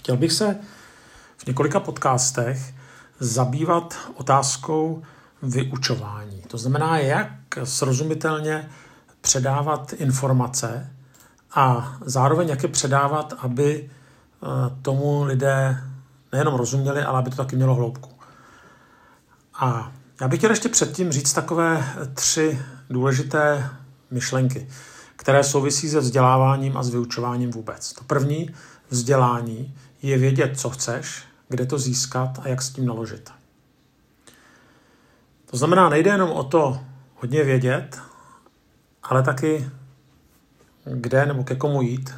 Chtěl bych se v několika podcastech zabývat otázkou vyučování. To znamená, jak srozumitelně předávat informace a zároveň jak je předávat, aby eh, tomu lidé nejenom rozuměli, ale aby to taky mělo hloubku. A já bych chtěl ještě předtím říct takové tři důležité myšlenky, které souvisí se vzděláváním a s vyučováním vůbec. To první, vzdělání, je vědět, co chceš, kde to získat a jak s tím naložit. To znamená, nejde jenom o to hodně vědět, ale taky kde nebo ke komu jít,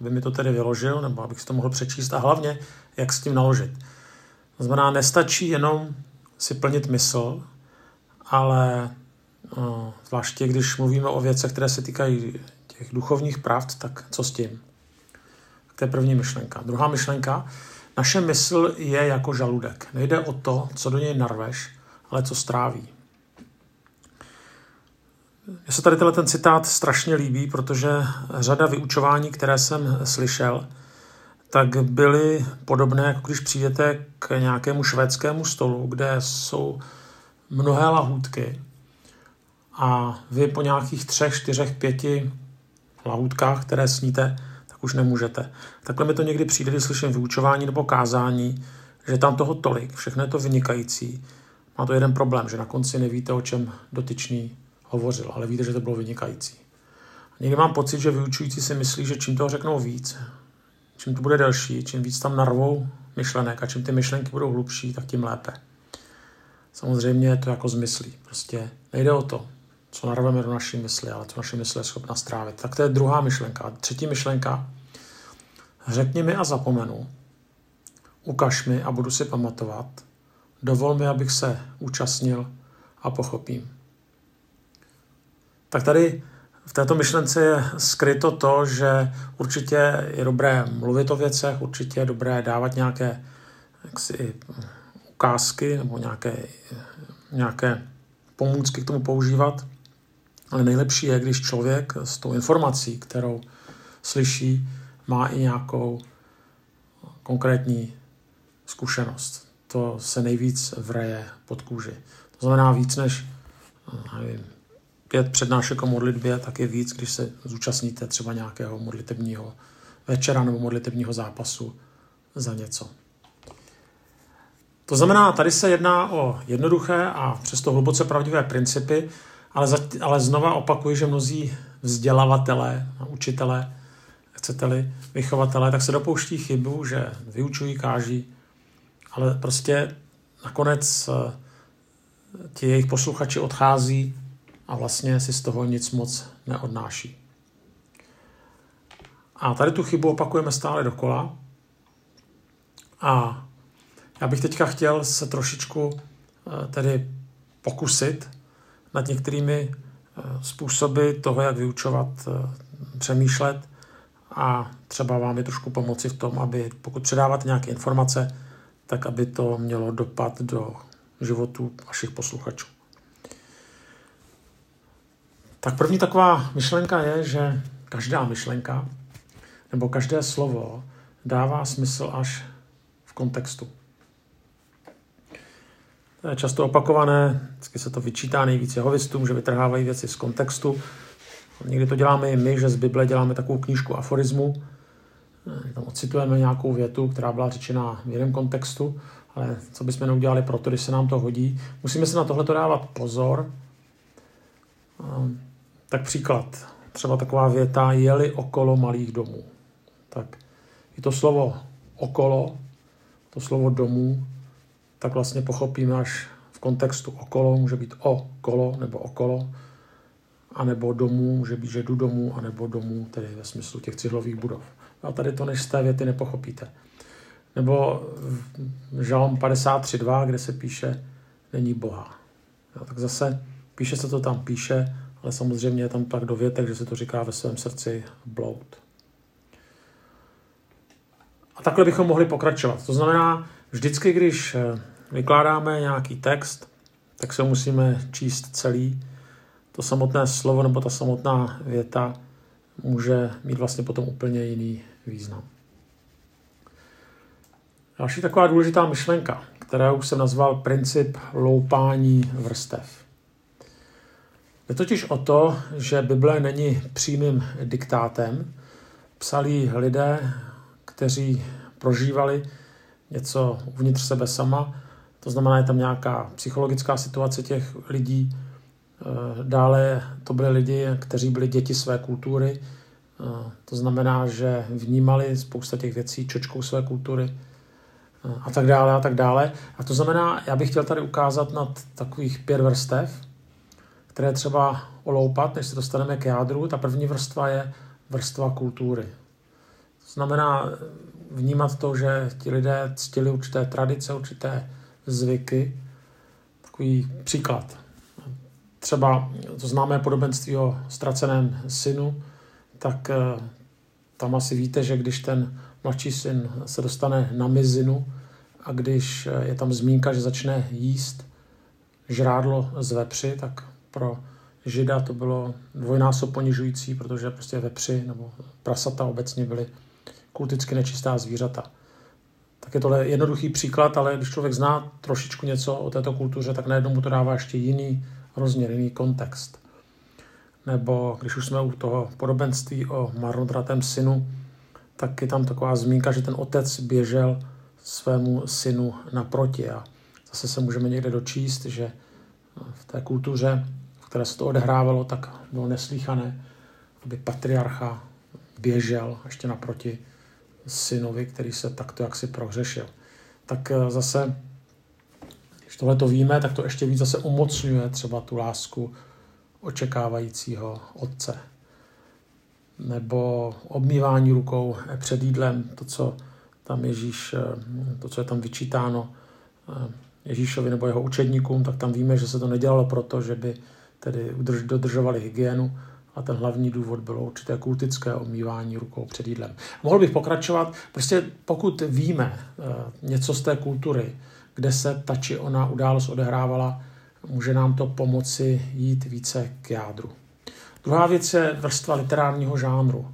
aby mi to tedy vyložil, nebo abych si to mohl přečíst a hlavně, jak s tím naložit. To znamená, nestačí jenom si plnit mysl, ale zvláště když mluvíme o věcech, které se týkají těch duchovních pravd, tak co s tím? To je první myšlenka. Druhá myšlenka, naše mysl je jako žaludek. Nejde o to, co do něj narveš, ale co stráví. Mně se tady ten citát strašně líbí, protože řada vyučování, které jsem slyšel, tak byly podobné, jako když přijdete k nějakému švédskému stolu, kde jsou mnohé lahůdky a vy po nějakých třech, čtyřech, pěti lahůdkách, které sníte, tak už nemůžete. Takhle mi to někdy přijde, když slyším vyučování nebo kázání, že tam toho tolik, všechno je to vynikající. Má to jeden problém, že na konci nevíte, o čem dotyčný hovořil, ale víte, že to bylo vynikající. Někdy mám pocit, že vyučující si myslí, že čím toho řeknou víc, čím to bude delší, čím víc tam narvou myšlenek a čím ty myšlenky budou hlubší, tak tím lépe. Samozřejmě to jako zmyslí. Prostě nejde o to, co narveme do naší mysli, ale co naše mysl je schopna strávit. Tak to je druhá myšlenka. Třetí myšlenka. Řekni mi a zapomenu. Ukaž mi a budu si pamatovat. Dovol mi, abych se účastnil a pochopím. Tak tady v této myšlence je skryto to, že určitě je dobré mluvit o věcech, určitě je dobré dávat nějaké jaksi, ukázky nebo nějaké, nějaké pomůcky k tomu používat. Ale nejlepší je, když člověk s tou informací, kterou slyší, má i nějakou konkrétní zkušenost. To se nejvíc vreje pod kůži. To znamená víc než nevím, pět přednášek o modlitbě, tak je víc, když se zúčastníte třeba nějakého modlitebního večera nebo modlitebního zápasu za něco. To znamená, tady se jedná o jednoduché a přesto hluboce pravdivé principy, ale, za, ale znova opakuji, že mnozí vzdělavatelé, učitelé, chcete-li, vychovatelé, tak se dopouští chybu, že vyučují, káží, ale prostě nakonec eh, ti jejich posluchači odchází a vlastně si z toho nic moc neodnáší. A tady tu chybu opakujeme stále dokola. A já bych teďka chtěl se trošičku eh, tedy pokusit nad některými eh, způsoby toho, jak vyučovat, eh, přemýšlet a třeba vám je trošku pomoci v tom, aby pokud předáváte nějaké informace, tak aby to mělo dopad do životu vašich posluchačů. Tak první taková myšlenka je, že každá myšlenka nebo každé slovo dává smysl až v kontextu. To je často opakované, vždycky se to vyčítá nejvíc jehovistům, že vytrhávají věci z kontextu. Někdy to děláme i my, že z Bible děláme takovou knížku aforismu, tam ocitujeme nějakou větu, která byla řečena v jiném kontextu, ale co bychom neudělali proto, když se nám to hodí. Musíme se na tohle dávat pozor. Tak příklad, třeba taková věta, jeli okolo malých domů. Tak i to slovo okolo, to slovo domů, tak vlastně pochopíme až v kontextu okolo, může být o kolo nebo okolo, anebo domů, může být, že jdu domů, anebo domů, tedy ve smyslu těch cihlových budov. A tady to než z té věty nepochopíte. Nebo Žalm 53.2, kde se píše, není Boha. Jo, tak zase píše se to tam, píše, ale samozřejmě je tam pak dovětek, že se to říká ve svém srdci bloud. A takhle bychom mohli pokračovat. To znamená, vždycky, když eh, vykládáme nějaký text, tak se musíme číst celý. To samotné slovo nebo ta samotná věta může mít vlastně potom úplně jiný význam. Další taková důležitá myšlenka, kterou jsem nazval princip loupání vrstev. Je totiž o to, že Bible není přímým diktátem. Psali lidé, kteří prožívali něco uvnitř sebe sama, to znamená, je tam nějaká psychologická situace těch lidí. Eh, dále to byly lidi, kteří byli děti své kultury, eh, to znamená, že vnímali spousta těch věcí čočkou své kultury eh, a tak dále a tak dále. A to znamená, já bych chtěl tady ukázat na takových pět vrstev, které třeba oloupat, než se dostaneme k jádru. Ta první vrstva je vrstva kultury. To znamená vnímat to, že ti lidé ctili určité tradice, určité zvyky. Takový příklad. Třeba to známé podobenství o ztraceném synu, tak eh, tam asi víte, že když ten mladší syn se dostane na mizinu a když eh, je tam zmínka, že začne jíst žrádlo z vepři, tak pro žida to bylo dvojnásob ponižující, protože prostě vepři nebo prasata obecně byly kulticky nečistá zvířata. Tak je tohle jednoduchý příklad, ale když člověk zná trošičku něco o této kultuře, tak najednou mu to dává ještě jiný rozměr, jiný kontext. Nebo když už jsme u toho podobenství o marnotratém synu, tak je tam taková zmínka, že ten otec běžel svému synu naproti. A zase se můžeme někde dočíst, že v té kultuře, v které se to odehrávalo, tak bylo neslíchané, aby patriarcha běžel ještě naproti synovi, který se takto jaksi prohřešil. Tak eh, zase, když tohle to víme, tak to ještě víc zase umocňuje třeba tu lásku očekávajícího otce. Nebo obmývání rukou před jídlem, to, co tam Ježíš, eh, to, co je tam vyčítáno eh, Ježíšovi nebo jeho učedníkům, tak tam víme, že se to nedělalo proto, že by tedy dodržovali hygienu, a ten hlavní důvod bylo určité kultické omývání rukou před jídlem. Mohl bych pokračovat. Prostě pokud víme eh, něco z té kultury, kde se ta či ona událost odehrávala, může nám to pomoci jít více k jádru. Druhá věc je vrstva literárního žánru.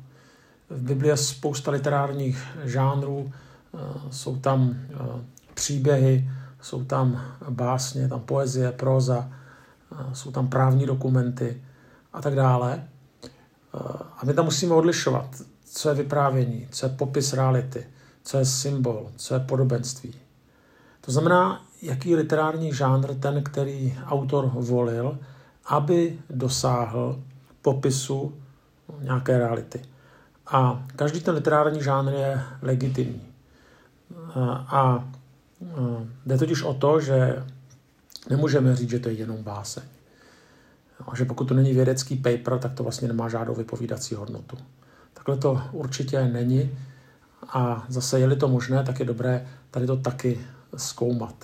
V Biblii je spousta literárních žánrů, eh, jsou tam eh, příběhy, jsou tam básně, tam poezie, próza, jsou tam právní dokumenty a tak dále. A my tam musíme odlišovat, co je vyprávění, co je popis reality, co je symbol, co je podobenství. To znamená, jaký literární žánr ten, který autor volil, aby dosáhl popisu nějaké reality. A každý ten literární žánr je legitimní. A jde totiž o to, že nemůžeme říct, že to je jenom báseň. A že pokud to není vědecký paper, tak to vlastně nemá žádnou vypovídací hodnotu. Takhle to určitě není a zase je-li to možné, tak je dobré tady to taky zkoumat.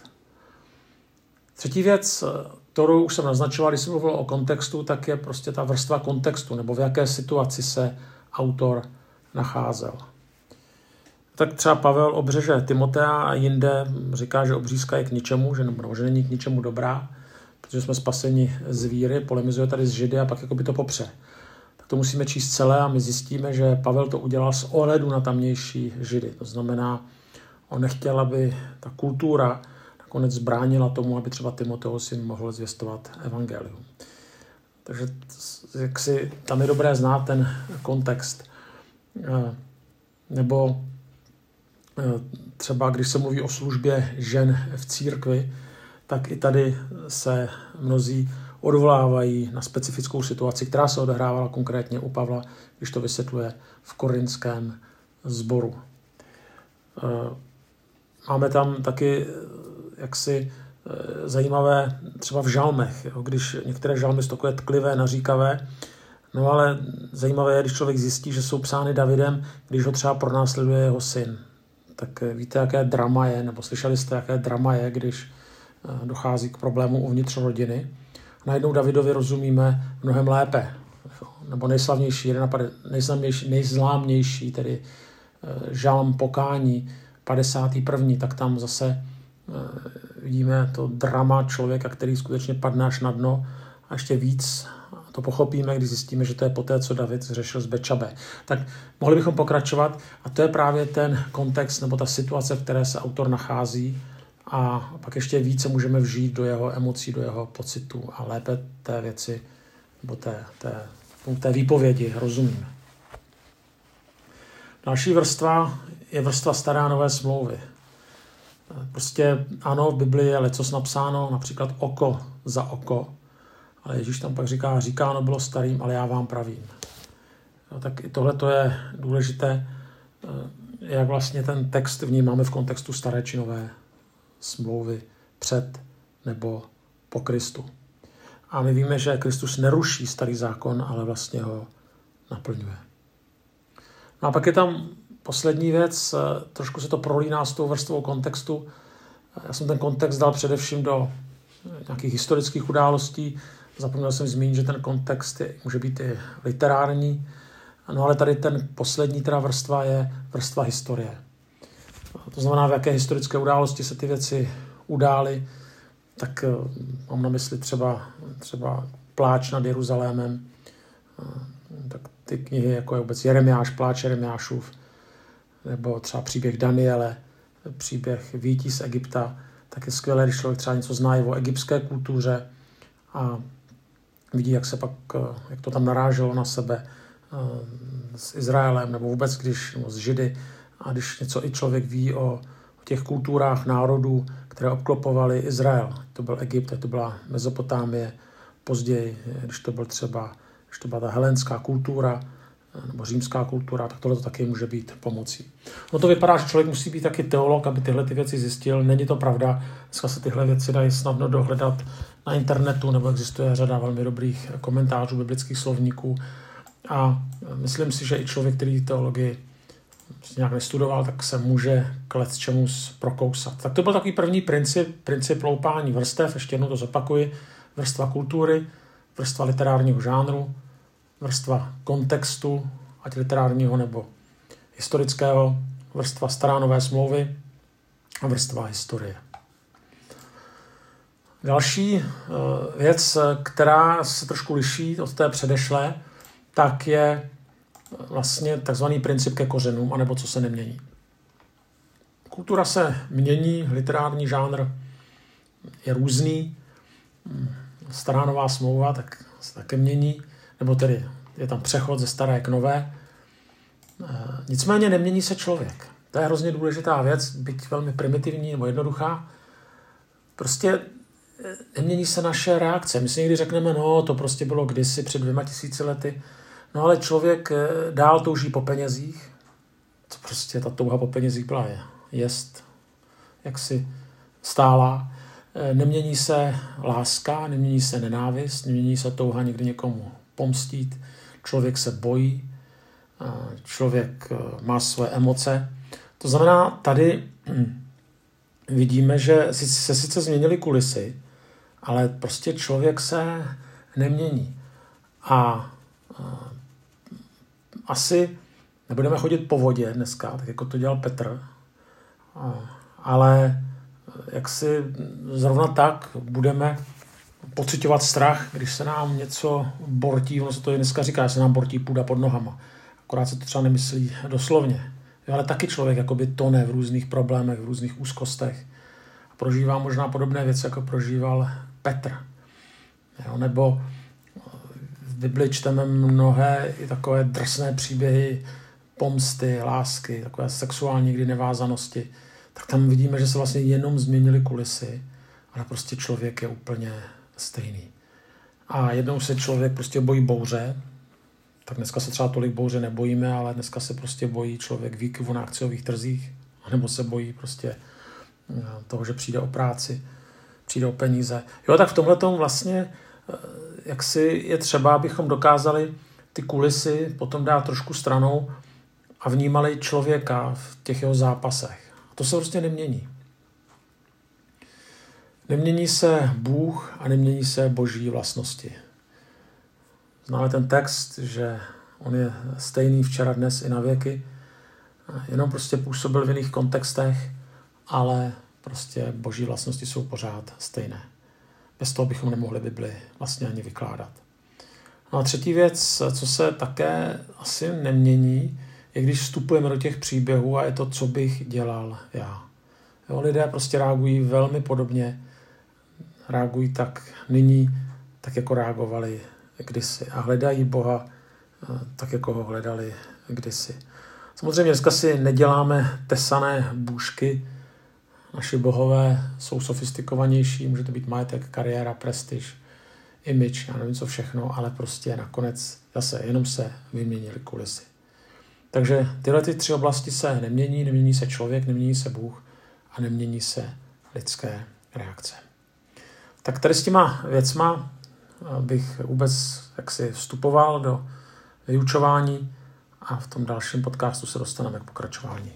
Třetí věc, kterou už jsem naznačoval, když jsem mluvil o kontextu, tak je prostě ta vrstva kontextu, nebo v jaké situaci se autor nacházel. Tak třeba Pavel obřeže Timotea a jinde říká, že obřízka je k ničemu, že, nebo, že není k ničemu dobrá protože jsme spaseni z víry, polemizuje tady s Židy a pak jako by to popře. Tak to musíme číst celé a my zjistíme, že Pavel to udělal z ohledu na tamnější Židy. To znamená, on nechtěl, aby ta kultura nakonec zbránila tomu, aby třeba Timoteus jim mohl zvěstovat evangelium. Takže jak si, tam je dobré znát ten kontext. Eh, nebo eh, třeba, když se mluví o službě žen v církvi, tak i tady se mnozí odvolávají na specifickou situaci, která se odehrávala konkrétně u Pavla, když to vysvětluje v korinském sboru. Eh, máme tam taky eh, jaksi eh, zajímavé třeba v žalmech, když některé žalmy jsou takové tklivé, naříkavé, no ale zajímavé je, když člověk zjistí, že jsou psány Davidem, když ho třeba pronásleduje jeho syn. Tak víte, jaké drama je, nebo slyšeli jste, jaké drama je, když dochází k problému uvnitř rodiny. Najednou Davidovi rozumíme mnohem lépe. Nebo nejslavnější, nejslavnější, nejzlámější, tedy eh, žalm pokání, 51. tak tam zase eh, vidíme to drama člověka, který skutečně padne až na dno a ještě víc To pochopíme, když zjistíme, že to je poté, co David řešil z Bečabe. Tak mohli bychom pokračovat a to je právě ten kontext nebo ta situace, v které se autor nachází a pak ještě více můžeme vžít do jeho emocí, do jeho pocitů a lépe té věci nebo té, té, té výpovědi rozumíme. Další vrstva je vrstva stará nové smlouvy. Prostě ano, v Biblii je lecos napsáno, například oko za oko, ale Ježíš tam pak říká, říkáno bylo starým, ale já vám pravím. No, tak i tohle je důležité, eh, jak vlastně ten text vnímáme v kontextu staré či nové smlouvy před nebo po Kristu. A my víme, že Kristus neruší starý zákon, ale vlastně ho naplňuje. No a pak je tam poslední věc, eh, trošku se to prolíná s tou vrstvou kontextu. Já jsem ten kontext dal především do nějakých historických událostí. Zapomněl jsem zmínit, že ten kontext je, může být i literární. No ale tady ten poslední teda vrstva je vrstva historie. To znamená, v jaké historické události se ty věci udály, tak eh, mám na mysli třeba, třeba pláč nad Jeruzalémem, eh, tak ty knihy, jako je vůbec Jeremiáš, pláč Jeremiášův, nebo třeba příběh Daniele, příběh Vítí z Egypta, tak je skvělé, když člověk třeba něco zná o egyptské kultuře a vidí, jak se pak, eh, jak to tam naráželo na sebe s Izraelem, nebo vůbec když, nebo s Židy, a když něco i člověk ví o, o těch kulturách národů, které obklopovaly Izrael, to byl Egypt, to byla Mezopotámie, později, když to byl třeba, když to byla ta helenská kultura, nebo římská kultura, tak tohle to taky může být pomocí. No to vypadá, že člověk musí být taky teolog, aby tyhle ty věci zjistil. Není to pravda. Dneska se tyhle věci dají snadno dohledat na internetu, nebo existuje řada velmi dobrých komentářů biblických slovníků. A myslím si, že i člověk, který teologii nějak nestudoval, tak se může k čemu prokousat. Tak to byl takový první princip, princip loupání vrstev, ještě jednou to zopakuji, vrstva kultury, vrstva literárního žánru, vrstva kontextu, ať literárního nebo historického, vrstva stará nové smlouvy a vrstva historie. Další eh, věc, která se trošku liší od té předešlé, tak je vlastně takzvaný princip ke kořenům, anebo co se nemění. Kultura se mění, literární žánr je různý, stará nová smlouva tak se také mění, nebo tedy je tam přechod ze staré k nové. Nicméně nemění se člověk. To je hrozně důležitá věc, byť velmi primitivní nebo jednoduchá. Prostě nemění se naše reakce. My si někdy řekneme, no to prostě bylo kdysi před dvěma tisíci lety, No ale člověk eh, dál touží po penězích. To prostě ta touha po penězích byla je, jest jaksi stála. Eh, nemění se láska, nemění se nenávist, nemění se touha někdy někomu pomstít. Člověk se bojí, člověk eh, má své emoce. To znamená, tady hm, vidíme, že se sice změnily kulisy, ale prostě člověk se nemění. A asi nebudeme chodit po vodě dneska, tak jako to dělal Petr, ale jak si zrovna tak budeme pocitovat strach, když se nám něco bortí, ono se to dneska říká, že se nám bortí půda pod nohama. Akorát se to třeba nemyslí doslovně. Jo, ale taky člověk jakoby tone v různých problémech, v různých úzkostech. Prožívá možná podobné věci, jako prožíval Petr. Jo, nebo Bibli čteme mnohé i takové drsné příběhy pomsty, lásky, takové sexuální někdy nevázanosti, tak tam vidíme, že se vlastně jenom změnily kulisy, ale prostě člověk je úplně stejný. A jednou se člověk prostě bojí bouře, tak dneska se třeba tolik bouře nebojíme, ale dneska se prostě bojí člověk výkyvu na akciových trzích, nebo se bojí prostě eh, toho, že přijde o práci, přijde o peníze. Jo, tak v tomhle vlastně eh, jak si je třeba, abychom dokázali ty kulisy potom dát trošku stranou a vnímali člověka v těch jeho zápasech. A to se prostě nemění. Nemění se Bůh a nemění se boží vlastnosti. Známe ten text, že on je stejný včera, dnes i na věky. Jenom prostě působil v jiných kontextech, ale prostě boží vlastnosti jsou pořád stejné. Bez toho bychom nemohli Bibli vlastně ani vykládat. No a třetí věc, co se také asi nemění, je když vstupujeme do těch příběhů a je to, co bych dělal já. Jo, lidé prostě reagují velmi podobně, reagují tak nyní, tak jako reagovali kdysi a hledají Boha eh, tak, jako ho hledali kdysi. Samozřejmě dneska si neděláme tesané bůžky, naši bohové jsou sofistikovanější, může to být majetek, kariéra, prestiž, image, já nevím co všechno, ale prostě nakonec zase jenom se vyměnily kulisy. Takže tyhle ty tři oblasti se nemění, nemění se člověk, nemění se Bůh a nemění se lidské reakce. Tak tady s těma věcma bych vůbec jaksi vstupoval do vyučování a v tom dalším podcastu se dostaneme k pokračování.